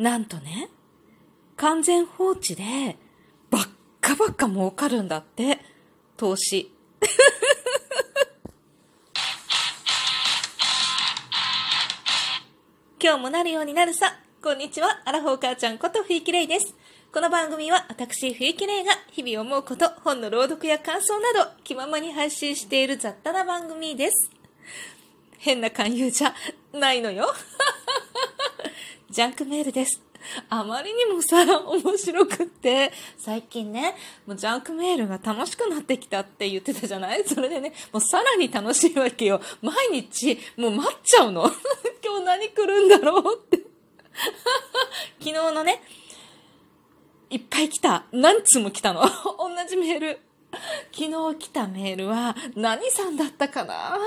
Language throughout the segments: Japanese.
なんとね、完全放置で、ばっかばっか儲かるんだって、投資。今日もなるようになるさ。こんにちは、アラフォー母ちゃんこと冬木玲です。この番組は私冬木玲が日々思うこと、本の朗読や感想など気ままに配信している雑多な番組です。変な勧誘じゃないのよ。ジャンクメールです。あまりにもさ、面白くって、最近ね、もうジャンクメールが楽しくなってきたって言ってたじゃない？それでね、もうさらに楽しいわけよ。毎日、もう待っちゃうの。今日何来るんだろうって。昨日のね、いっぱい来た。何通も来たの。同じメール。昨日来たメールは何さんだったかな？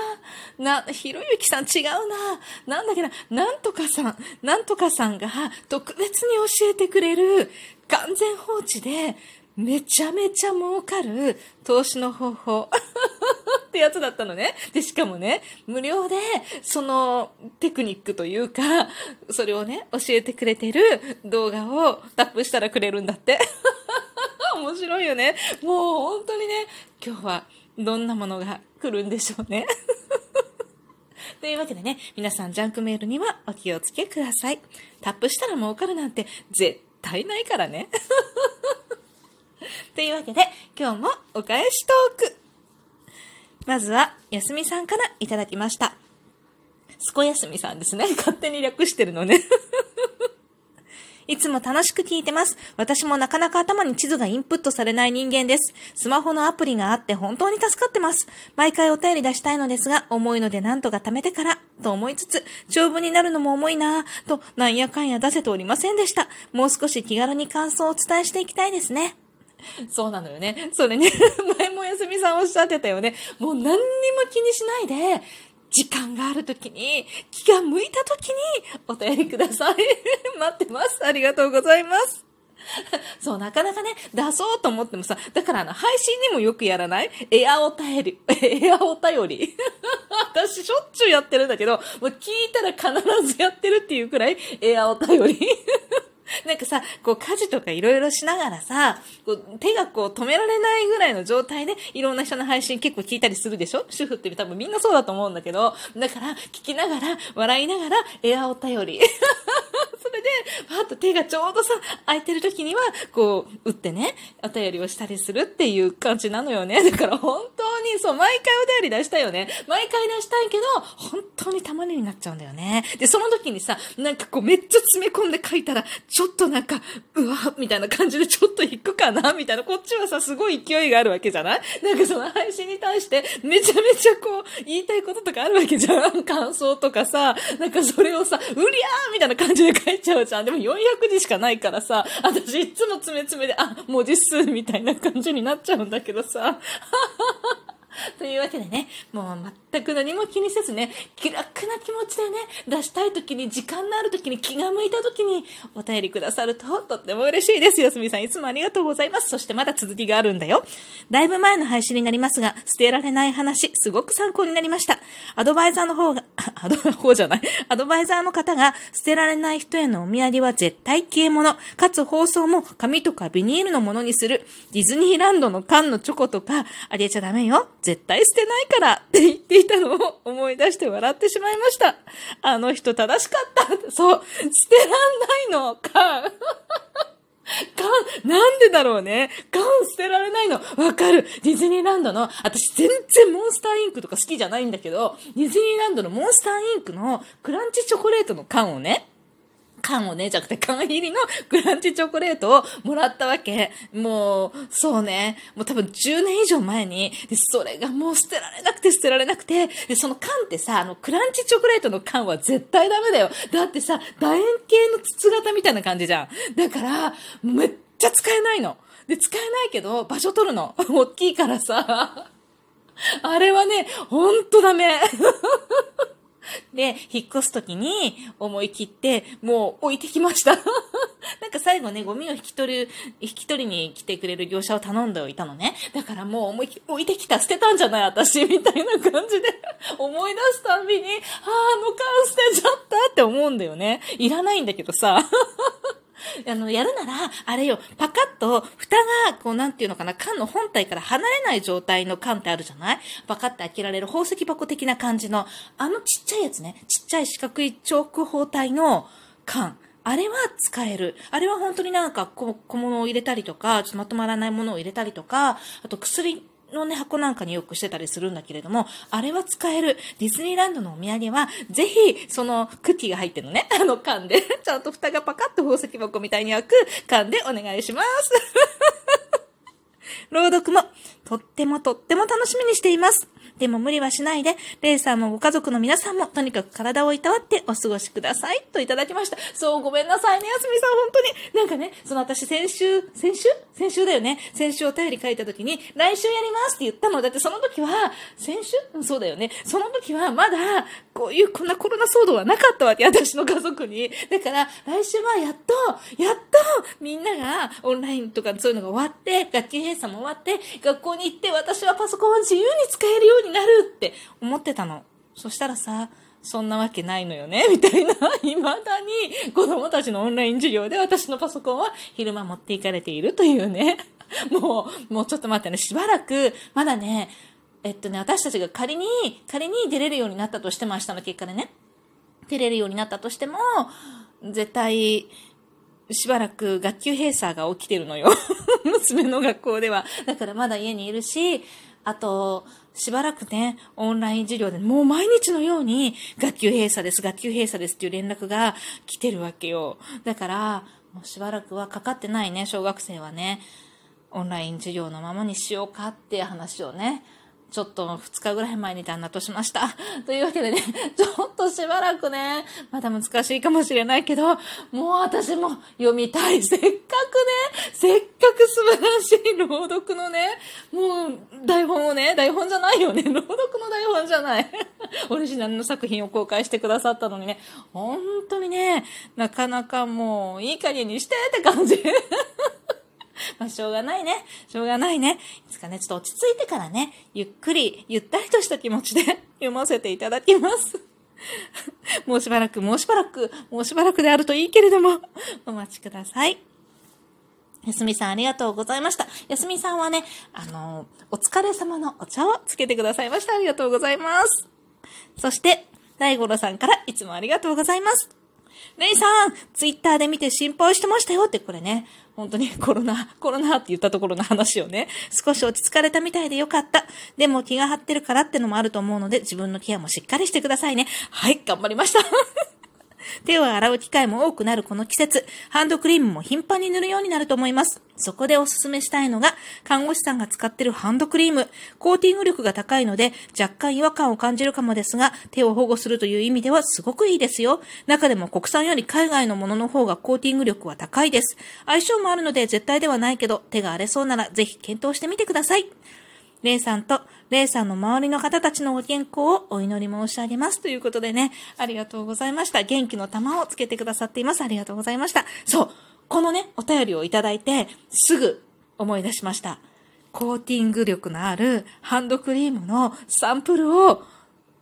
な、ひろゆきさん違うな。なんだっけな、なんとかさん、なんとかさんが特別に教えてくれる完全放置でめちゃめちゃ儲かる投資の方法。ってやつだったのね。で、しかもね、無料で、そのテクニックというか、それをね、教えてくれてる動画をタップしたらくれるんだって。面白いよね。もう本当にね、今日はどんなものが来るんでしょうね。というわけでね、皆さんジャンクメールにはお気をつけください。タップしたら儲かるなんて絶対ないからね。というわけで、今日もお返しトーク。まずは、やすみさんからいただきました。すこやすみさんですね。勝手に略してるのね。いつも楽しく聞いてます。私もなかなか頭に地図がインプットされない人間です。スマホのアプリがあって本当に助かってます。毎回お便り出したいのですが、重いのでなんとか貯めてから、と思いつつ、長文になるのも重いなぁ、と、なんやかんや出せておりませんでした。もう少し気軽に感想をお伝えしていきたいですね。そうなのよね。それね、前もやすみさんおっしゃってたよね。もう何にも気にしないで、時間があるときに、気が向いたときにお便りください。待ってます。ありがとうございます。そう、なかなかね、出そうと思ってもさ、だからあの、配信にもよくやらない？エアお便り、エアお便り。私しょっちゅうやってるんだけど、もう聞いたら必ずやってるっていうくらい、エアお便り。なんかさ、こう家事とかいろいろしながらさ、こう手がこう止められないぐらいの状態でいろんな人の配信結構聞いたりするでしょ？主婦って多分みんなそうだと思うんだけど、だから聞きながら、笑いながらエアお便り。で、パッと手がちょうどさ、空いてる時には、こう、打ってね、お便りをしたりするっていう感じなのよね。だから本当に、そう、毎回お便り出したいよね。毎回出したいけど、本当にたまにになっちゃうんだよね。で、その時にさ、なんかこう、めっちゃ詰め込んで書いたら、ちょっとなんか、うわ、みたいな感じでちょっと引くかなみたいな。こっちはさ、すごい勢いがあるわけじゃない？なんかその配信に対して、めちゃめちゃこう、言いたいこととかあるわけじゃん感想とかさ、なんかそれをさ、うりゃーみたいな感じで書いちゃうじゃん。でも400字しかないからさ、私いつも詰め詰めで、あ、文字数みたいな感じになっちゃうんだけどさ。というわけでね、もう全く何も気にせずね、気楽な気持ちでね、出したい時に、時間のある時に、気が向いた時にお便りくださるととっても嬉しいです。よすみさん、いつもありがとうございます。そしてまだ続きがあるんだよ。だいぶ前の配信になりますが、捨てられない話、すごく参考になりました。アドバイザーの方が、アド方じゃない。アドバイザーの方が、捨てられない人へのお土産は絶対消え物、かつ包装も紙とかビニールのものにする。ディズニーランドの缶のチョコとか、あげちゃダメよ。絶対捨てないからって言っていたのを思い出して笑ってしまいました。あの人正しかった。そう、捨てらんないの、缶。缶、なんでだろうね。缶捨てられないの。わかる。ディズニーランドの、私全然モンスターインクとか好きじゃないんだけど、ディズニーランドのモンスターインクのクランチチョコレートの缶をね、缶をね、じゃなくて缶入りの クランチチョコレートをもらったわけ。もう、そうね。もう多分10年以上前に、で、それがもう捨てられなくて捨てられなくて、で、その缶ってさ、あの、クランチチョコレートの缶は絶対ダメだよ。だってさ、楕円形の筒型みたいな感じじゃん。だから、めっちゃ使えないの。で、使えないけど、場所取るの。大きいからさ。あれはね、ほんとダメ。で、引っ越すときに思い切って、もう置いてきました。なんか最後ね、ゴミを引き取る、引き取りに来てくれる業者を頼んでおいたのね。だからもう思い置いてきた、捨てたんじゃない私、みたいな感じで 思い出すたんびに、ああ、あの缶捨てちゃったって思うんだよね。いらないんだけどさ。あの、やるなら、あれよ、パカッと、蓋が、こう、なんていうのかな、缶の本体から離れない状態の缶ってあるじゃない？パカッと開けられる宝石箱的な感じの、あのちっちゃいやつね、ちっちゃい四角いチョーク包帯の缶。あれは使える。あれは本当になんか小物を入れたりとか、ちょっとまとまらないものを入れたりとか、あと薬のね、箱なんかによくしてたりするんだけれども、あれは使える。ディズニーランドのお土産は、ぜひ、そのクッキーが入ってるのね、あの缶で、ちゃんと蓋がパカッと宝石箱みたいに開く缶でお願いします。朗読も、とってもとっても楽しみにしています。でも無理はしないで、レイさんもご家族の皆さんもとにかく体をいたわってお過ごしください。といただきました。そう、ごめんなさいね、やすみさん、本当に。なんかね、その私先週、先週？先週だよね。先週お便り書いた時に、来週やりますって言ったの。だってその時は、先週？そうだよね。その時はまだ、こういうこんなコロナ騒動はなかったわけ、私の家族に。だから、来週はやっと、やっと、みんながオンラインとかそういうのが終わって、学級閉鎖も終わって、学校に行って私はパソコンを自由に使えるようになるって思ってたの。そしたらさ、そんなわけないのよね みたいな。未だに子供たちのオンライン授業で私のパソコンは昼間持っていかれているというね。もう、もうちょっと待ってね。しばらく、まだね、えっとね、私たちが仮に、仮に出れるようになったとしても、明日の結果でね、出れるようになったとしても、絶対、しばらく学級閉鎖が起きてるのよ。娘の学校では。だからまだ家にいるし、あと、しばらくね、オンライン授業でもう毎日のように学級閉鎖です、学級閉鎖ですっていう連絡が来てるわけよ。だから、もうしばらくはかかってないね、小学生はね、オンライン授業のままにしようかって話をね、ちょっと2日ぐらい前に旦那としました。というわけでね、ちょっとしばらくね、まだ難しいかもしれないけど、もう私も読みたい。せっかくね、せっかく素晴らしい朗読のね、もう台本をね、台本じゃないよね、朗読の台本じゃない。オリジナルの作品を公開してくださったのにね、本当にね、なかなかもういい加減にしてって感じ。まあ、しょうがないね。しょうがないね。いつかね、ちょっと落ち着いてからね、ゆっくり、ゆったりとした気持ちで 読ませていただきます。もうしばらく、もうしばらく、もうしばらくであるといいけれども、お待ちください。やすみさんありがとうございました。やすみさんはね、あのお疲れ様のお茶をつけてくださいました。ありがとうございます。そして、大五郎さんからいつもありがとうございます。レイさん、ツイッターで見て心配してましたよってこれね、本当に コロナ、コロナって言ったところの話をね、少し落ち着かれたみたいでよかった。でも気が張ってるからってのもあると思うので、自分のケアもしっかりしてくださいね。はい、頑張りました。手を洗う機会も多くなるこの季節、ハンドクリームも頻繁に塗るようになると思います。そこでおすすめしたいのが、看護師さんが使ってるハンドクリーム。コーティング力が高いので、若干違和感を感じるかもですが、手を保護するという意味ではすごくいいですよ。中でも国産より海外のものの方がコーティング力は高いです。相性もあるので絶対ではないけど、手が荒れそうならぜひ検討してみてください。レイさんと、レイさんの周りの方たちのご健康をお祈り申し上げます。ということでね、ありがとうございました。元気の玉をつけてくださっています。ありがとうございました。そう、このね、お便りをいただいて、すぐ思い出しました。コーティング力のあるハンドクリームのサンプルを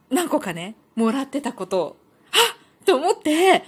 何個かね、もらってたことを、はっと思って、はっ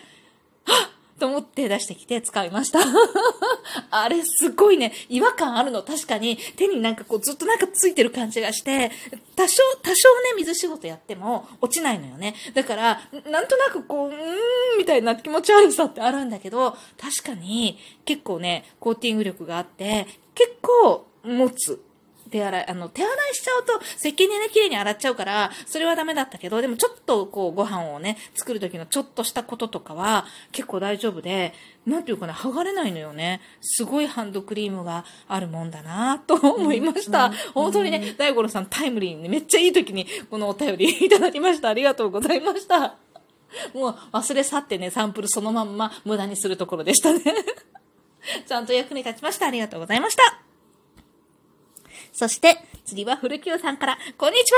と思って出してきて使いました。あれすごいね、違和感あるの。確かに手になんかこうずっとなんかついてる感じがして、多少、多少ね、水仕事やっても落ちないのよね。だから、なんとなくこう、うーん、みたいな気持ち悪さってあるんだけど、確かに結構ね、コーティング力があって、結構持つ。手洗い、あの、手洗いしちゃうと、石鹸でね、綺麗に洗っちゃうから、それはダメだったけど、でもちょっとこう、ご飯をね、作る時のちょっとしたこととかは、結構大丈夫で、なんていうかね、剥がれないのよね。すごいハンドクリームがあるもんだなと思いました。うん、本当にね、大五郎さんタイムリーにね、めっちゃいい時にこのお便り いただきました。ありがとうございました。もう忘れ去ってね、サンプルそのまんま無駄にするところでしたね。ちゃんと役に立ちました。ありがとうございました。そして、次は古清さんから、こんにち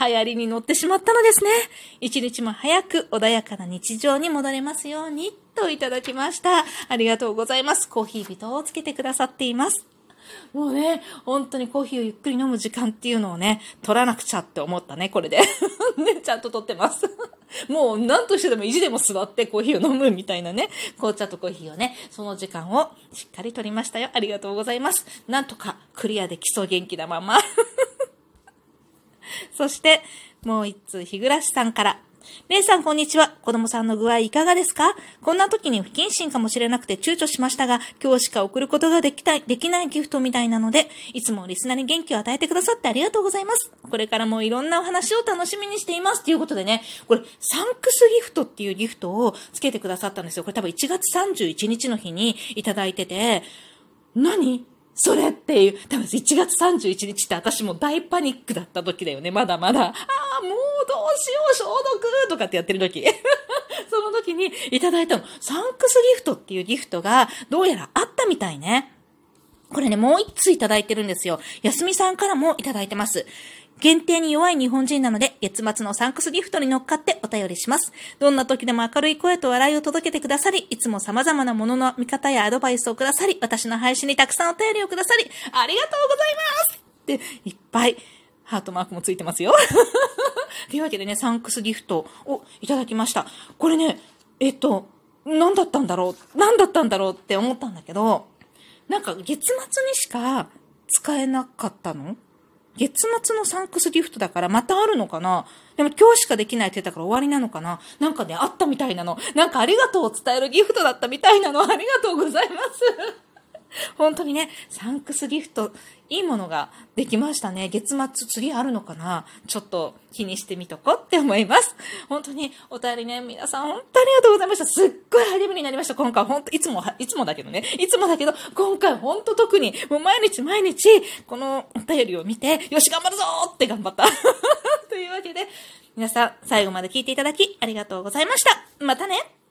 は流行りに乗ってしまったのですね。一日も早く穏やかな日常に戻れますように、といただきました。ありがとうございます。コーヒー人をつけてくださっています。もうね、本当にコーヒーをゆっくり飲む時間っていうのをね、取らなくちゃって思ったね、これで。ね、ちゃんと取ってます。もう何としてでも意地でも座ってコーヒーを飲むみたいなね、紅茶とコーヒーをね、その時間をしっかり取りましたよ。ありがとうございます。なんとかクリアできそう元気なまま。そして、もう一通、日暮さんから。レイさん、こんにちは。子供さんの具合いかがですか？こんな時に不謹慎かもしれなくて躊躇しましたが、今日しか送ることができたい、できないギフトみたいなので、いつもリスナーに元気を与えてくださってありがとうございます。これからもいろんなお話を楽しみにしています。ということでね、これ、サンクスギフトっていうギフトをつけてくださったんですよ。これ多分1月31日の日にいただいてて、何？それっていう、多分1月31日って私も大パニックだった時だよね。まだまだ。あ、どうしよう、消毒とかってやってる時。その時にいただいたの。サンクスギフトっていうギフトがどうやらあったみたいね。これね、もう一ついただいてるんですよ。やすみさんからもいただいてます。限定に弱い日本人なので、月末のサンクスギフトに乗っかってお便りします。どんな時でも明るい声と笑いを届けてくださり、いつも様々なものの見方やアドバイスをくださり、私の配信にたくさんお便りをくださり、ありがとうございますって、いっぱい、ハートマークもついてますよ。というわけでね、サンクスギフトをいただきました。これね、えっと、何だったんだろう？何だったんだろうって思ったんだけど、なんか月末にしか使えなかったの？月末のサンクスギフトだからまたあるのかな？でも今日しかできないって言ったから終わりなのかな？なんかね、あったみたいなの。なんかありがとうを伝えるギフトだったみたいなの。ありがとうございます。本当にね、サンクスギフト、いいものができましたね。月末次あるのかな？ちょっと気にしてみとこって思います。本当にお便りね、皆さん本当ありがとうございました。すっごい励みになりました。今回本当、いつも、いつもだけどね、いつもだけど、今回本当特に、もう毎日毎日、このお便りを見て、よし頑張るぞって頑張った。というわけで、皆さん最後まで聞いていただきありがとうございました。またね